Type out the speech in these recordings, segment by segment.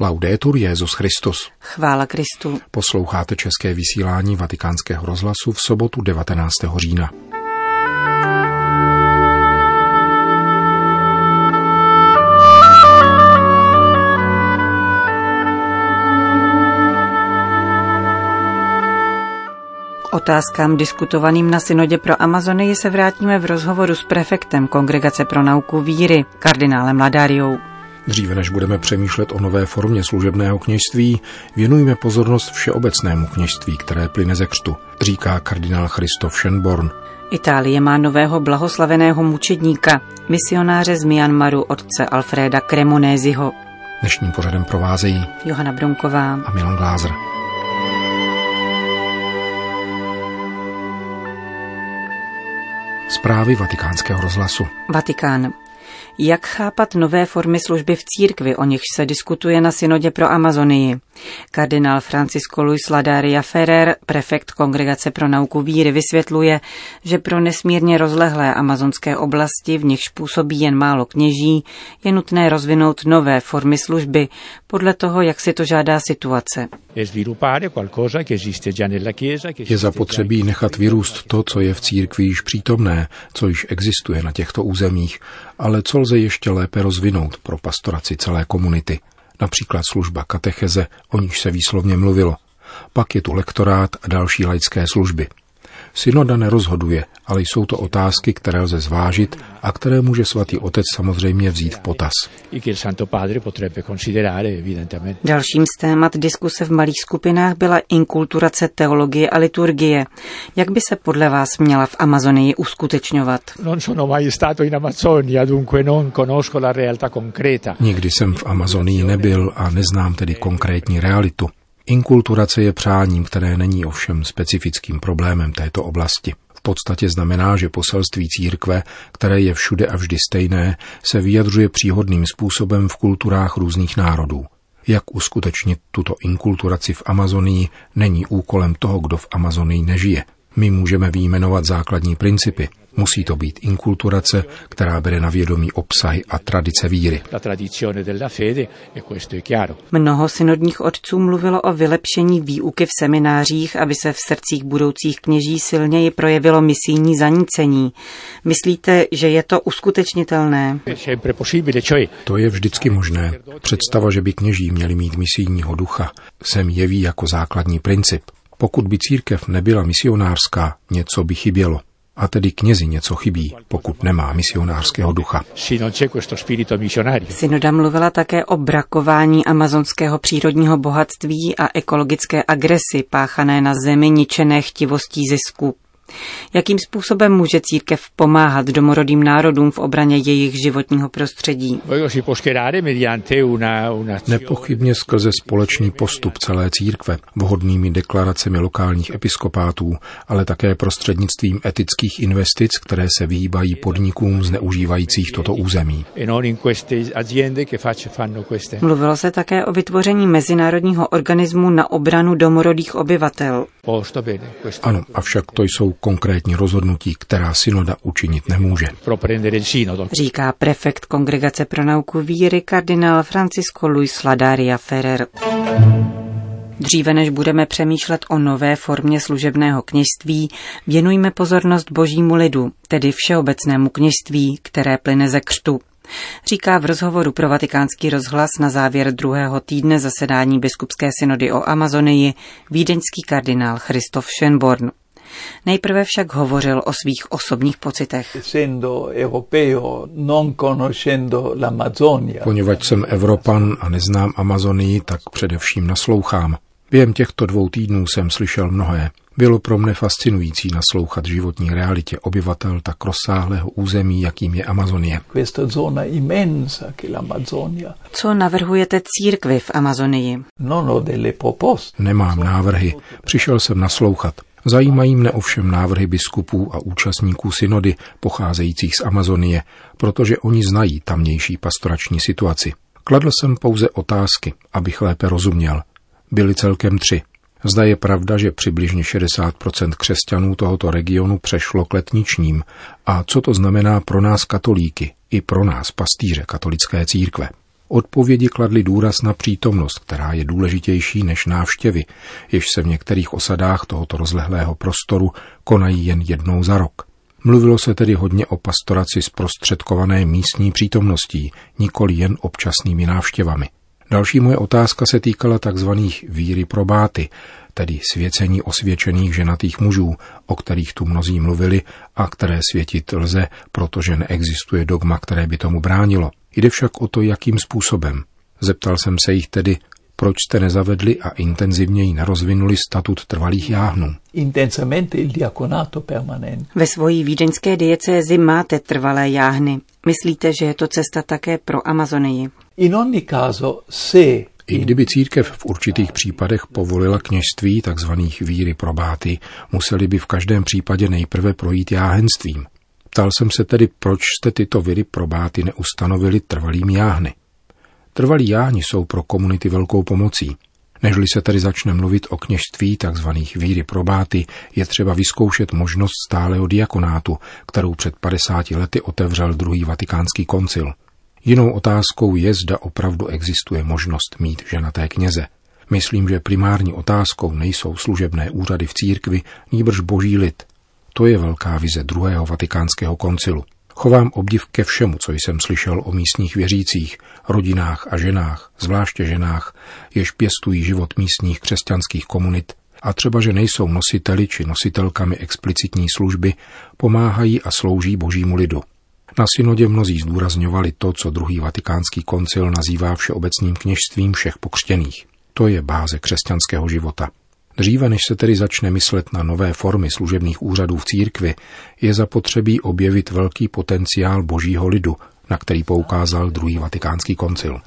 Laudetur Jezus Christus. Chvála Kristu. Posloucháte české vysílání Vatikánského rozhlasu v sobotu 19. října. otázkám diskutovaným na synodě pro Amazonii se vrátíme v rozhovoru s prefektem Kongregace pro nauku víry, kardinálem Ladariou. Dříve než budeme přemýšlet o nové formě služebného kněžství, věnujme pozornost všeobecnému kněžství, které plyne ze křtu, říká kardinál Christoph Schönborn. Itálie má nového blahoslaveného mučedníka, misionáře z Myanmaru otce Alfreda Cremonéziho. Dnešním pořadem provázejí Johana Brunková a Milan Glázer. Zprávy vatikánského rozhlasu. Vatikán. Jak chápat nové formy služby v církvi, o nichž se diskutuje na synodě pro Amazonii? Kardinál Francisco Luis Ladaria Ferrer, prefekt Kongregace pro nauku víry, vysvětluje, že pro nesmírně rozlehlé amazonské oblasti, v nichž působí jen málo kněží, je nutné rozvinout nové formy služby podle toho, jak si to žádá situace. Je zapotřebí nechat vyrůst to, co je v církvi již přítomné, co již existuje na těchto územích, ale co lze ještě lépe rozvinout pro pastoraci celé komunity. Například služba katecheze, o níž se výslovně mluvilo. Pak je tu lektorát a další laické služby. Synoda nerozhoduje, ale jsou to otázky, které lze zvážit a které může svatý otec samozřejmě vzít v potaz. Dalším z témat diskuse v malých skupinách byla inkulturace teologie a liturgie. Jak by se podle vás měla v Amazonii uskutečňovat? Nikdy jsem v Amazonii nebyl a neznám tedy konkrétní realitu. Inkulturace je přáním, které není ovšem specifickým problémem této oblasti. V podstatě znamená, že poselství církve, které je všude a vždy stejné, se vyjadřuje příhodným způsobem v kulturách různých národů. Jak uskutečnit tuto inkulturaci v Amazonii není úkolem toho, kdo v Amazonii nežije. My můžeme výjmenovat základní principy, Musí to být inkulturace, která bere na vědomí obsahy a tradice víry. E Mnoho synodních otců mluvilo o vylepšení výuky v seminářích, aby se v srdcích budoucích kněží silněji projevilo misijní zanícení. Myslíte, že je to uskutečnitelné? To je vždycky možné. Představa, že by kněží měli mít misijního ducha, se jeví jako základní princip. Pokud by církev nebyla misionářská, něco by chybělo. A tedy knězi něco chybí, pokud nemá misionářského ducha. Synoda mluvila také o brakování amazonského přírodního bohatství a ekologické agresi páchané na zemi ničené chtivostí zisku. Jakým způsobem může církev pomáhat domorodým národům v obraně jejich životního prostředí? Nepochybně skrze společný postup celé církve, vhodnými deklaracemi lokálních episkopátů, ale také prostřednictvím etických investic, které se vyhýbají podnikům zneužívajících toto území. E Mluvilo se také o vytvoření mezinárodního organismu na obranu domorodých obyvatel. Ano, avšak to jsou konkrétní rozhodnutí, která synoda učinit nemůže. Říká prefekt Kongregace pro nauku víry kardinál Francisco Luis Ladaria Ferrer. Dříve než budeme přemýšlet o nové formě služebného kněžství, věnujme pozornost božímu lidu, tedy všeobecnému kněžství, které plyne ze křtu říká v rozhovoru pro vatikánský rozhlas na závěr druhého týdne zasedání biskupské synody o Amazonii vídeňský kardinál Christoph Schönborn. Nejprve však hovořil o svých osobních pocitech. Poněvadž jsem Evropan a neznám Amazonii, tak především naslouchám. Během těchto dvou týdnů jsem slyšel mnohé. Bylo pro mne fascinující naslouchat životní realitě obyvatel tak rozsáhlého území, jakým je Amazonie. Co navrhujete církvi v Amazonii? Nemám návrhy. Přišel jsem naslouchat. Zajímají mne ovšem návrhy biskupů a účastníků synody pocházejících z Amazonie, protože oni znají tamnější pastorační situaci. Kladl jsem pouze otázky, abych lépe rozuměl. Byly celkem tři. Zda je pravda, že přibližně 60% křesťanů tohoto regionu přešlo k letničním a co to znamená pro nás katolíky i pro nás pastýře katolické církve. Odpovědi kladly důraz na přítomnost, která je důležitější než návštěvy, jež se v některých osadách tohoto rozlehlého prostoru konají jen jednou za rok. Mluvilo se tedy hodně o pastoraci zprostředkované místní přítomností, nikoli jen občasnými návštěvami. Další moje otázka se týkala tzv. víry probáty, tedy svěcení osvědčených ženatých mužů, o kterých tu mnozí mluvili a které světit lze, protože neexistuje dogma, které by tomu bránilo. Jde však o to, jakým způsobem. Zeptal jsem se jich tedy, proč jste nezavedli a intenzivněji nerozvinuli statut trvalých jáhnů. Ve svojí vídeňské diecézi máte trvalé jáhny. Myslíte, že je to cesta také pro Amazonii? I kdyby církev v určitých případech povolila kněžství tzv. víry probáty, museli by v každém případě nejprve projít jáhenstvím. Ptal jsem se tedy, proč jste tyto víry probáty neustanovili trvalými jáhny. Trvalí jáhni jsou pro komunity velkou pomocí. Nežli se tedy začne mluvit o kněžství tzv. víry probáty, je třeba vyzkoušet možnost stáleho diakonátu, kterou před 50 lety otevřel druhý vatikánský koncil – Jinou otázkou je, zda opravdu existuje možnost mít ženaté kněze. Myslím, že primární otázkou nejsou služebné úřady v církvi, níbrž boží lid. To je velká vize druhého vatikánského koncilu. Chovám obdiv ke všemu, co jsem slyšel o místních věřících, rodinách a ženách, zvláště ženách, jež pěstují život místních křesťanských komunit a třeba, že nejsou nositeli či nositelkami explicitní služby, pomáhají a slouží božímu lidu. Na synodě mnozí zdůrazňovali to, co druhý vatikánský koncil nazývá všeobecným kněžstvím všech pokřtěných. To je báze křesťanského života. Dříve než se tedy začne myslet na nové formy služebných úřadů v církvi, je zapotřebí objevit velký potenciál božího lidu, na který poukázal druhý vatikánský koncil.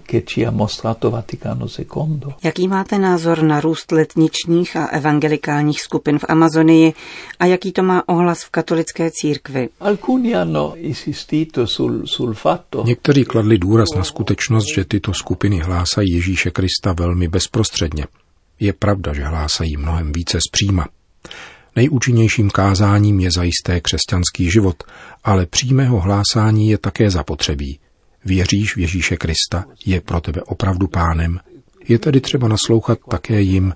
Jaký máte názor na růst letničních a evangelikálních skupin v Amazonii a jaký to má ohlas v katolické církvi? Někteří kladli důraz na skutečnost, že tyto skupiny hlásají Ježíše Krista velmi bezprostředně. Je pravda, že hlásají mnohem více zpříma. Nejúčinnějším kázáním je zajisté křesťanský život, ale přímého hlásání je také zapotřebí. Věříš v Ježíše Krista, je pro tebe opravdu pánem. Je tedy třeba naslouchat také jim.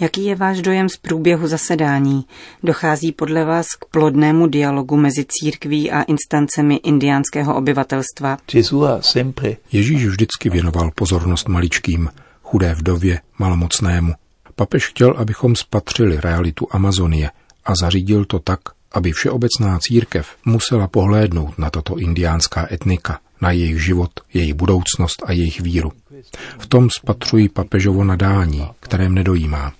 Jaký je váš dojem z průběhu zasedání? Dochází podle vás k plodnému dialogu mezi církví a instancemi indiánského obyvatelstva? Ježíš vždycky věnoval pozornost maličkým, chudé vdově, malomocnému. Papež chtěl, abychom spatřili realitu Amazonie a zařídil to tak, aby všeobecná církev musela pohlédnout na tato indiánská etnika, na jejich život, jejich budoucnost a jejich víru. V tom spatřují papežovo nadání, kterém nedojímá.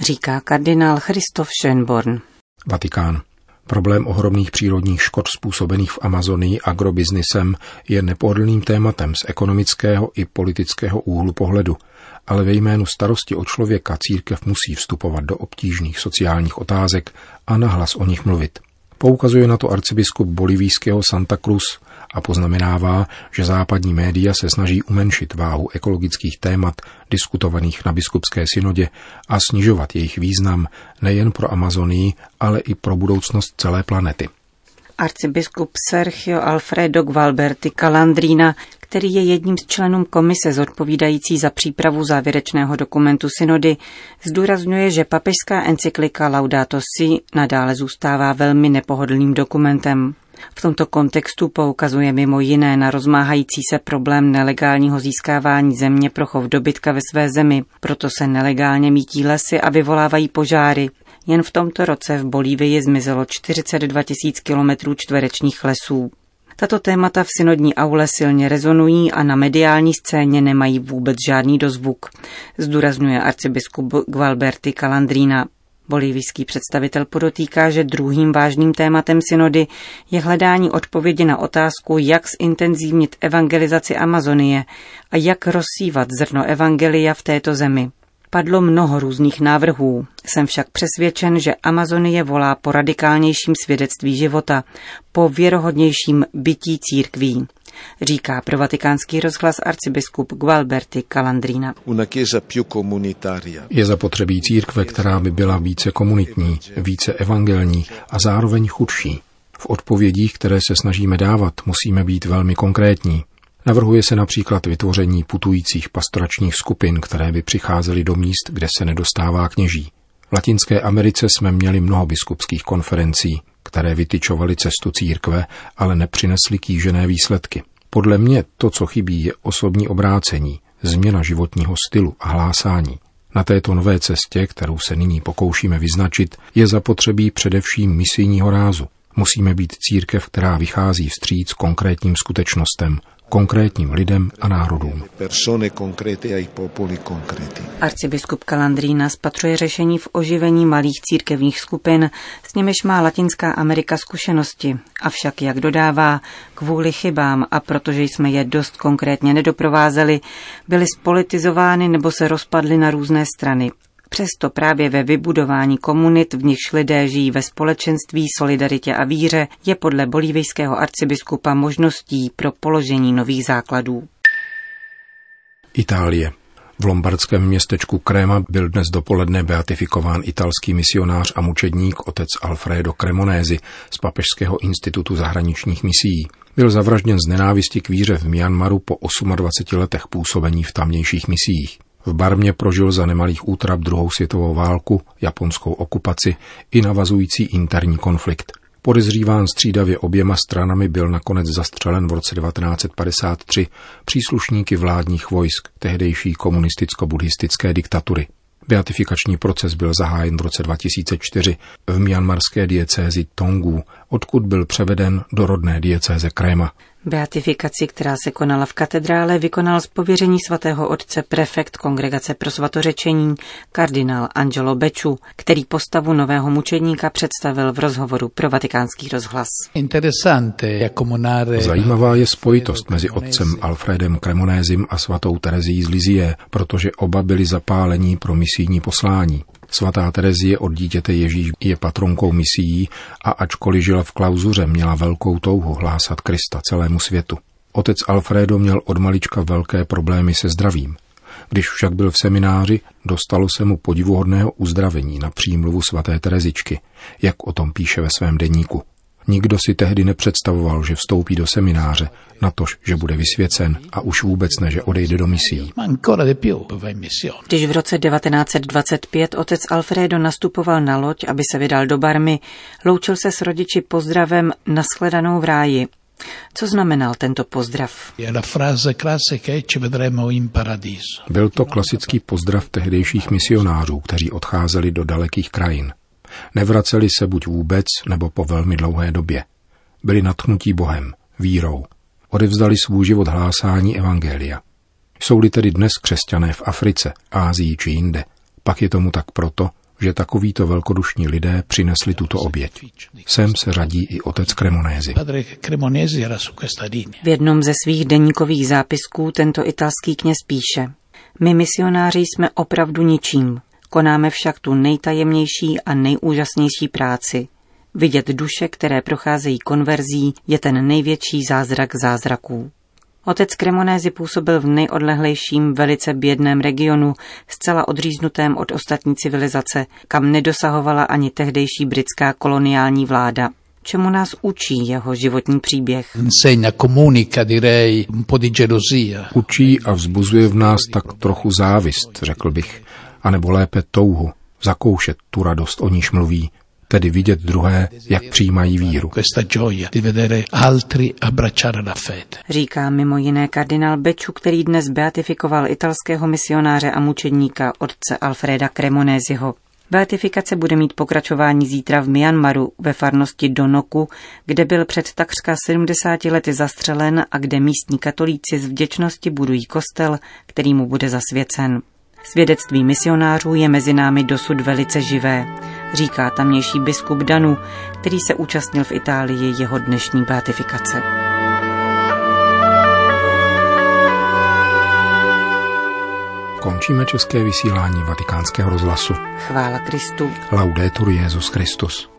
Říká kardinál Christoph Schönborn. Vatikán. Problém ohromných přírodních škod způsobených v Amazonii agrobiznisem je nepohodlným tématem z ekonomického i politického úhlu pohledu, ale ve jménu starosti o člověka církev musí vstupovat do obtížných sociálních otázek a nahlas o nich mluvit. Poukazuje na to arcibiskup bolivijského Santa Cruz a poznamenává, že západní média se snaží umenšit váhu ekologických témat diskutovaných na biskupské synodě a snižovat jejich význam nejen pro Amazonii, ale i pro budoucnost celé planety. Arcibiskup Sergio Alfredo Gualberti Calandrina který je jedním z členů komise zodpovídající za přípravu závěrečného dokumentu synody, zdůrazňuje, že papežská encyklika Laudato Si nadále zůstává velmi nepohodlným dokumentem. V tomto kontextu poukazuje mimo jiné na rozmáhající se problém nelegálního získávání země pro chov dobytka ve své zemi, proto se nelegálně mítí lesy a vyvolávají požáry. Jen v tomto roce v Bolívii zmizelo 42 tisíc kilometrů čtverečních lesů. Tato témata v synodní aule silně rezonují a na mediální scéně nemají vůbec žádný dozvuk, zdůrazňuje arcibiskup Gualberti Calandrina. Bolívijský představitel podotýká, že druhým vážným tématem synody je hledání odpovědi na otázku, jak zintenzívnit evangelizaci Amazonie a jak rozsívat zrno evangelia v této zemi. Padlo mnoho různých návrhů. Jsem však přesvědčen, že Amazonie volá po radikálnějším svědectví života, po věrohodnějším bytí církví, říká pro vatikánský rozhlas arcibiskup Gualberti Calandrina. Je zapotřebí církve, která by byla více komunitní, více evangelní a zároveň chudší. V odpovědích, které se snažíme dávat, musíme být velmi konkrétní. Navrhuje se například vytvoření putujících pastoračních skupin, které by přicházely do míst, kde se nedostává kněží. V Latinské Americe jsme měli mnoho biskupských konferencí, které vytyčovaly cestu církve, ale nepřinesly kýžené výsledky. Podle mě to, co chybí, je osobní obrácení, změna životního stylu a hlásání. Na této nové cestě, kterou se nyní pokoušíme vyznačit, je zapotřebí především misijního rázu. Musíme být církev, která vychází vstříc konkrétním skutečnostem, konkrétním lidem a národům. Arcibiskup Kalandrína spatřuje řešení v oživení malých církevních skupin, s nimiž má Latinská Amerika zkušenosti. Avšak, jak dodává, kvůli chybám a protože jsme je dost konkrétně nedoprovázeli, byly spolitizovány nebo se rozpadly na různé strany. Přesto právě ve vybudování komunit, v nichž lidé žijí ve společenství, solidaritě a víře, je podle bolívijského arcibiskupa možností pro položení nových základů. Itálie. V lombardském městečku Kréma byl dnes dopoledne beatifikován italský misionář a mučedník otec Alfredo Cremonesi z Papežského institutu zahraničních misií. Byl zavražděn z nenávisti k víře v Myanmaru po 28 letech působení v tamnějších misiích. V Barmě prožil za nemalých útrap druhou světovou válku, japonskou okupaci i navazující interní konflikt. Podezříván střídavě oběma stranami byl nakonec zastřelen v roce 1953 příslušníky vládních vojsk tehdejší komunisticko-buddhistické diktatury. Beatifikační proces byl zahájen v roce 2004 v mianmarské diecézi Tongu, odkud byl převeden do rodné diecéze Kréma. Beatifikaci, která se konala v katedrále, vykonal z pověření svatého otce prefekt Kongregace pro svatořečení kardinál Angelo Beču, který postavu nového mučedníka představil v rozhovoru pro vatikánský rozhlas. Zajímavá je spojitost mezi otcem Alfredem Cremonézim a svatou Terezí z Lizie, protože oba byli zapálení pro misijní poslání. Svatá Terezie od dítěte Ježíš je patronkou misií a ačkoliv žila v klauzuře, měla velkou touhu hlásat Krista celému světu. Otec Alfredo měl od malička velké problémy se zdravím. Když však byl v semináři, dostalo se mu podivuhodného uzdravení na přímluvu svaté Terezičky, jak o tom píše ve svém deníku. Nikdo si tehdy nepředstavoval, že vstoupí do semináře, natož, že bude vysvěcen a už vůbec ne, že odejde do misí. Když v roce 1925 otec Alfredo nastupoval na loď, aby se vydal do Barmy, loučil se s rodiči pozdravem Naschledanou v ráji. Co znamenal tento pozdrav? Byl to klasický pozdrav tehdejších misionářů, kteří odcházeli do dalekých krajin. Nevraceli se buď vůbec, nebo po velmi dlouhé době. Byli natchnutí Bohem, vírou. Odevzdali svůj život hlásání Evangelia. Jsou-li tedy dnes křesťané v Africe, Ázii či jinde, pak je tomu tak proto, že takovýto velkodušní lidé přinesli tuto oběť. Sem se řadí i otec Cremonesi. V jednom ze svých deníkových zápisků tento italský kněz píše My misionáři jsme opravdu ničím. Konáme však tu nejtajemnější a nejúžasnější práci. Vidět duše, které procházejí konverzí, je ten největší zázrak zázraků. Otec Kremonézy působil v nejodlehlejším, velice bědném regionu, zcela odříznutém od ostatní civilizace, kam nedosahovala ani tehdejší britská koloniální vláda. Čemu nás učí jeho životní příběh? Učí a vzbuzuje v nás tak trochu závist, řekl bych anebo lépe touhu zakoušet tu radost, o níž mluví, tedy vidět druhé, jak přijímají víru. Říká mimo jiné kardinál Beču, který dnes beatifikoval italského misionáře a mučedníka otce Alfreda Cremonéziho. Beatifikace bude mít pokračování zítra v Myanmaru ve farnosti Donoku, kde byl před takřka 70 lety zastřelen a kde místní katolíci z vděčnosti budují kostel, který mu bude zasvěcen. Svědectví misionářů je mezi námi dosud velice živé, říká tamnější biskup Danu, který se účastnil v Itálii jeho dnešní beatifikace. Končíme české vysílání vatikánského rozhlasu. Chvála Kristu. Laudetur Jezus Christus.